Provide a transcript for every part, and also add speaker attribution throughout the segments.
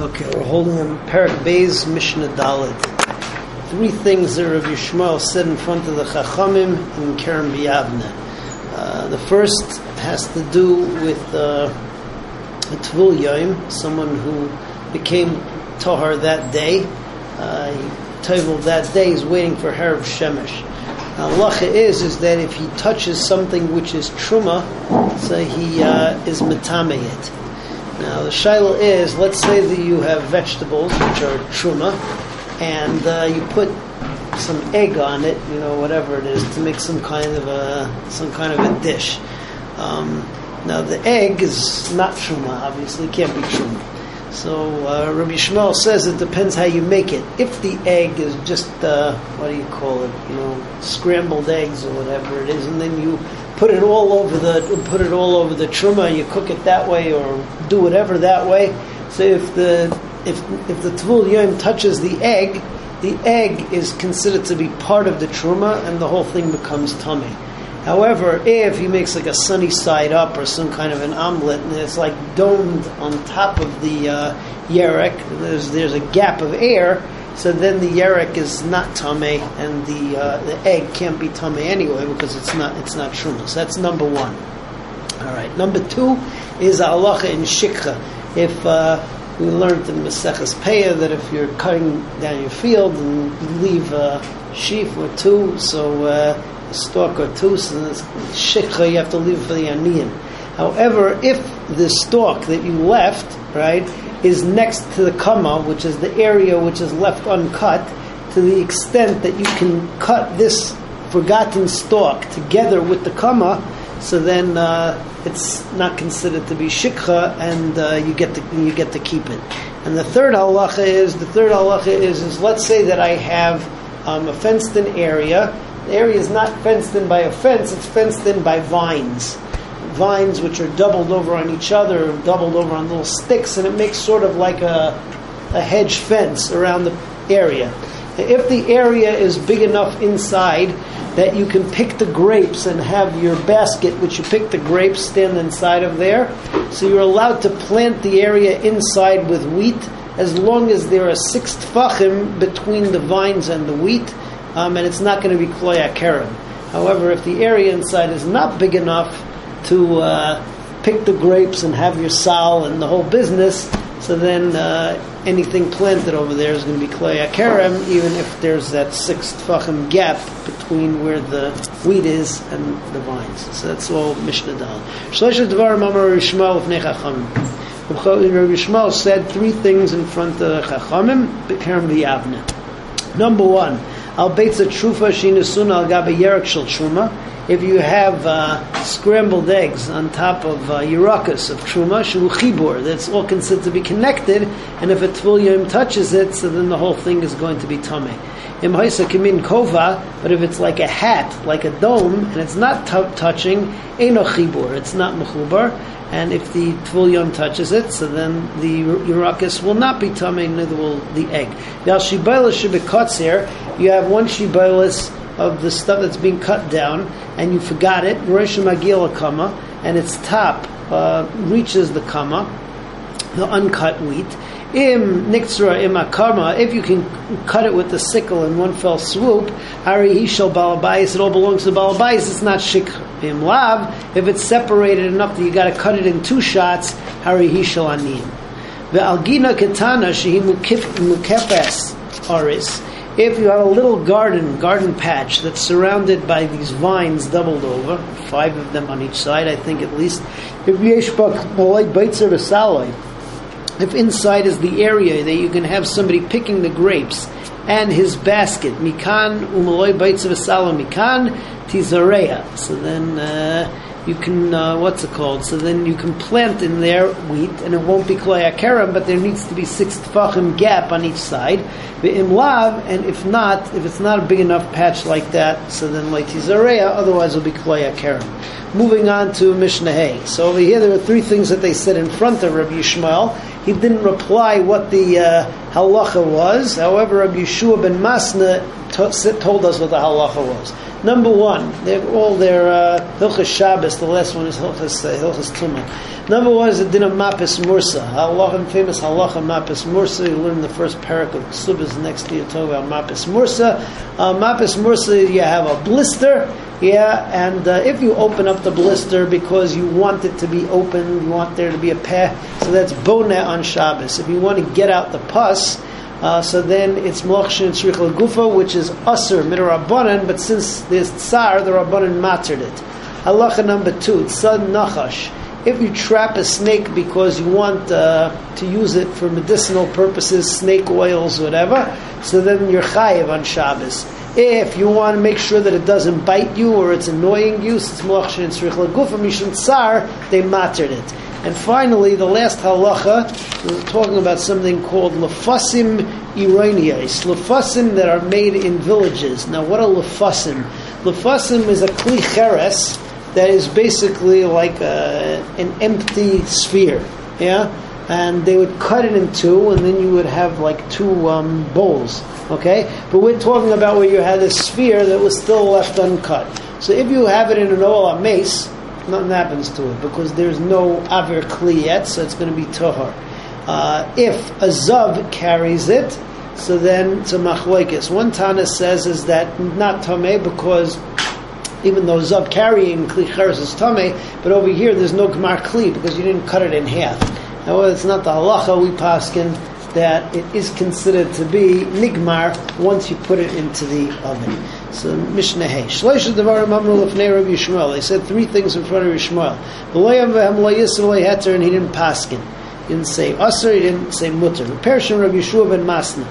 Speaker 1: Okay, we're holding on Parak Beis Mishnah Dalit. Three things that Rabbi Yishmael said in front of the Chachamim in Kerem Biyavne. Uh, the first has to do with uh, a Tvul Yom, someone who became Tahar that day. Uh, Tevel that day is waiting for Harav Shemesh. Halacha is is that if he touches something which is truma, so he uh, is metameyit. Now the shiloh is, let's say that you have vegetables which are truma, and uh, you put some egg on it, you know, whatever it is, to make some kind of a some kind of a dish. Um, now the egg is not truma, obviously, can't be truma. So uh, Rabbi Shmuel says it depends how you make it. If the egg is just uh, what do you call it? You know, scrambled eggs or whatever it is, and then you put it all over the put it all over the truma. You cook it that way or do whatever that way. So if the if if the tvul yom touches the egg, the egg is considered to be part of the truma, and the whole thing becomes tummy. However, if he makes like a sunny side up or some kind of an omelet, and it's like domed on top of the uh, yerek, there's there's a gap of air, so then the yerek is not tame, and the uh, the egg can't be tame anyway because it's not it's not truma. So that's number one. All right. Number two is halacha in shikha. If uh, we learned in Maseches Peah that if you're cutting down your field and you leave a sheaf or two, so uh, a stalk or two, so shikha, you have to leave for the aniyan. However, if the stalk that you left, right, is next to the kama, which is the area which is left uncut, to the extent that you can cut this forgotten stalk together with the kama, so then uh, it's not considered to be shikha, and uh, you get to you get to keep it. And the third halacha is the third halacha is is let's say that I have um, a fenced-in area. The area is not fenced in by a fence; it's fenced in by vines vines which are doubled over on each other, doubled over on little sticks, and it makes sort of like a, a hedge fence around the area. If the area is big enough inside that you can pick the grapes and have your basket, which you pick the grapes, stand inside of there, so you're allowed to plant the area inside with wheat as long as there are six tfachim between the vines and the wheat, um, and it's not going to be kloya kerem. However, if the area inside is not big enough, to uh, pick the grapes and have your sal and the whole business, so then uh, anything planted over there is going to be klei akarem, even if there's that six tfachim gap between where the wheat is and the vines. So that's all Mishnah Dal. Shlosh Dvar Mamar Rishmal Vnei Chachamim. Rabbi Shmuel said three things in front of Chachamim, Kerem V'Yavne. Number one, Al Beitza Trufa Shinasuna Al Gabe Yerek Shel Truma if you have uh, scrambled eggs on top of uh, of truma shu chibur, that's all considered to be connected, and if a tvul touches it, so then the whole thing is going to be tummy. Im haisa kimin kova, but if it's like a hat, like a dome, and it's not t- touching, eno chibur, it's not mechubar, and if the tvul touches it, so then the Yerakis will not be tummy, neither will the egg. Now shibayla should be cuts here. You have one shibaylas of the stuff that's being cut down, and you forgot it, Kama, and its top uh, reaches the Kama, the uncut wheat. Im Niktsura im Akarma, if you can cut it with the sickle in one fell swoop, Hari Hishal Balabais, it all belongs to the Balabais, it's not Shik Lav. If it's separated enough that you got to cut it in two shots, Shehi Mukefes Aris if you have a little garden, garden patch that's surrounded by these vines doubled over, five of them on each side, I think at least, if if inside is the area that you can have somebody picking the grapes and his basket, mikan umaloy baitzer mikan tizarea. So then. Uh, you can uh, what's it called? So then you can plant in there wheat, and it won't be klei akaram, but there needs to be six tefachim gap on each side. Im lav, and if not, if it's not a big enough patch like that, so then like tizarea, otherwise it'll be klei akaram. Moving on to Mishnah. So over here there are three things that they said in front of Rabbi Yishmael. He didn't reply what the uh, halacha was. However, Rabbi Yeshua ben Masna told us what the halacha was. Number one, they're all their uh, Hilchas Shabbos. The last one is Hilchas uh, Hilchas Tumah. Number one is the din of Mapis Mursa. Halacha, famous Halacha Mapis Mursa. You learn the first parak of Subas next talk about Mapis Mursa. Uh, Mapis Mursa, you have a blister. Yeah, and uh, if you open up the blister because you want it to be open, you want there to be a path, so that's boneh on Shabbos. If you want to get out the pus, uh, so then it's Mokshin and Shrichel Gufa, which is Asr, Midrabbanan, but since there's Tsar, the Rabbanan mattered it. Halacha number two, Tzad Nachash. If you trap a snake because you want uh, to use it for medicinal purposes, snake oils, whatever, so then you're chayiv on Shabbos. If you want to make sure that it doesn't bite you or it's annoying you, since Mokshin and Shrichel Gufa, Mishum Tsar, they mattered it. And finally, the last halacha, we're talking about something called lefasim ironias, lefasim that are made in villages. Now, what are lefasim? Lefasim is a kli cheres that is basically like a, an empty sphere, yeah? And they would cut it in two, and then you would have like two um, bowls, okay? But we're talking about where you had a sphere that was still left uncut. So if you have it in an ola mace, nothing happens to it because there's no aver kli yet, so it's going to be tohar. Uh, if a zav carries it, so then it's a machlekes. One Tana says is that not tameh because even though zav carrying kli cheres is tameh, but over here there's no gmar kli because you didn't cut it in half. Now it's not the halacha we paskin that it is considered to be nigmar once you put it into the oven. So Mishnah Hey. Shloisha Devarim Amru Lefnei Rabbi Yishmael. They said three things in front of Yishmael. V'loyam v'hem lo yisr lo heter, and he didn't paskin. He didn't say usr, he didn't say mutter. The Persian Rabbi Yeshua ben Masna.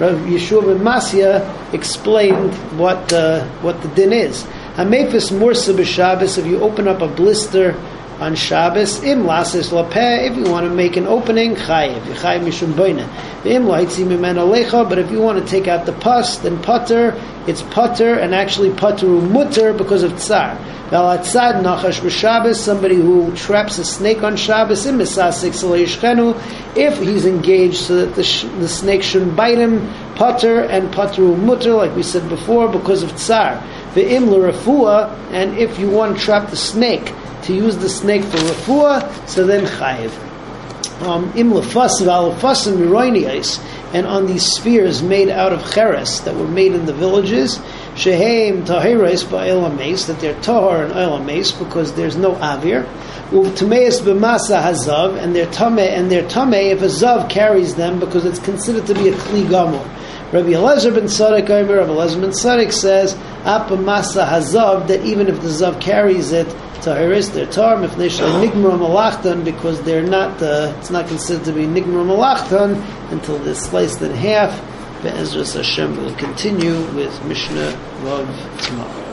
Speaker 1: Rabbi Yeshua ben Masya explained what uh, what the din is. Hamefis Mursa b'Shabbos, if you open up a blister on Shabbos, im lasis lapeh, if you want to make an opening, chayiv, chayiv mishum boina. Im laitzi mimena but if you want to take out the pus, then putter, it's putter, and actually putteru mutter because of tsar. Valatzad nachash b'Shabbos, somebody who traps a snake on Shabbos, im if he's engaged so that the, sh- the snake shouldn't bite him, putter and putteru mutter, like we said before, because of tsar. The im l'rafua, and if you want to trap the snake, to use the snake for refuah, so then chayiv. Um, Im lefasim al lefasim miroiniais, and on these spheres made out of cheres that were made in the villages, sheheim tahirais ba'elames, that they're tahar and elames because there's no avir. Uvtumeis b'masa hazav, and they're tame and they're tame if a zav carries them because it's considered to be a kli gamor. Rabbi Elazar ben Tzadok, Rabbi Elazar ben Tzadok says, Apa masa hazav, that even if the zav carries it, tahiris, they're tar, if they nigmar malachtan, because they're not, uh, it's not considered to be nigmar malachtan until they're sliced in half. Be'ezras Hashem will continue with Mishnah Vav tomorrow.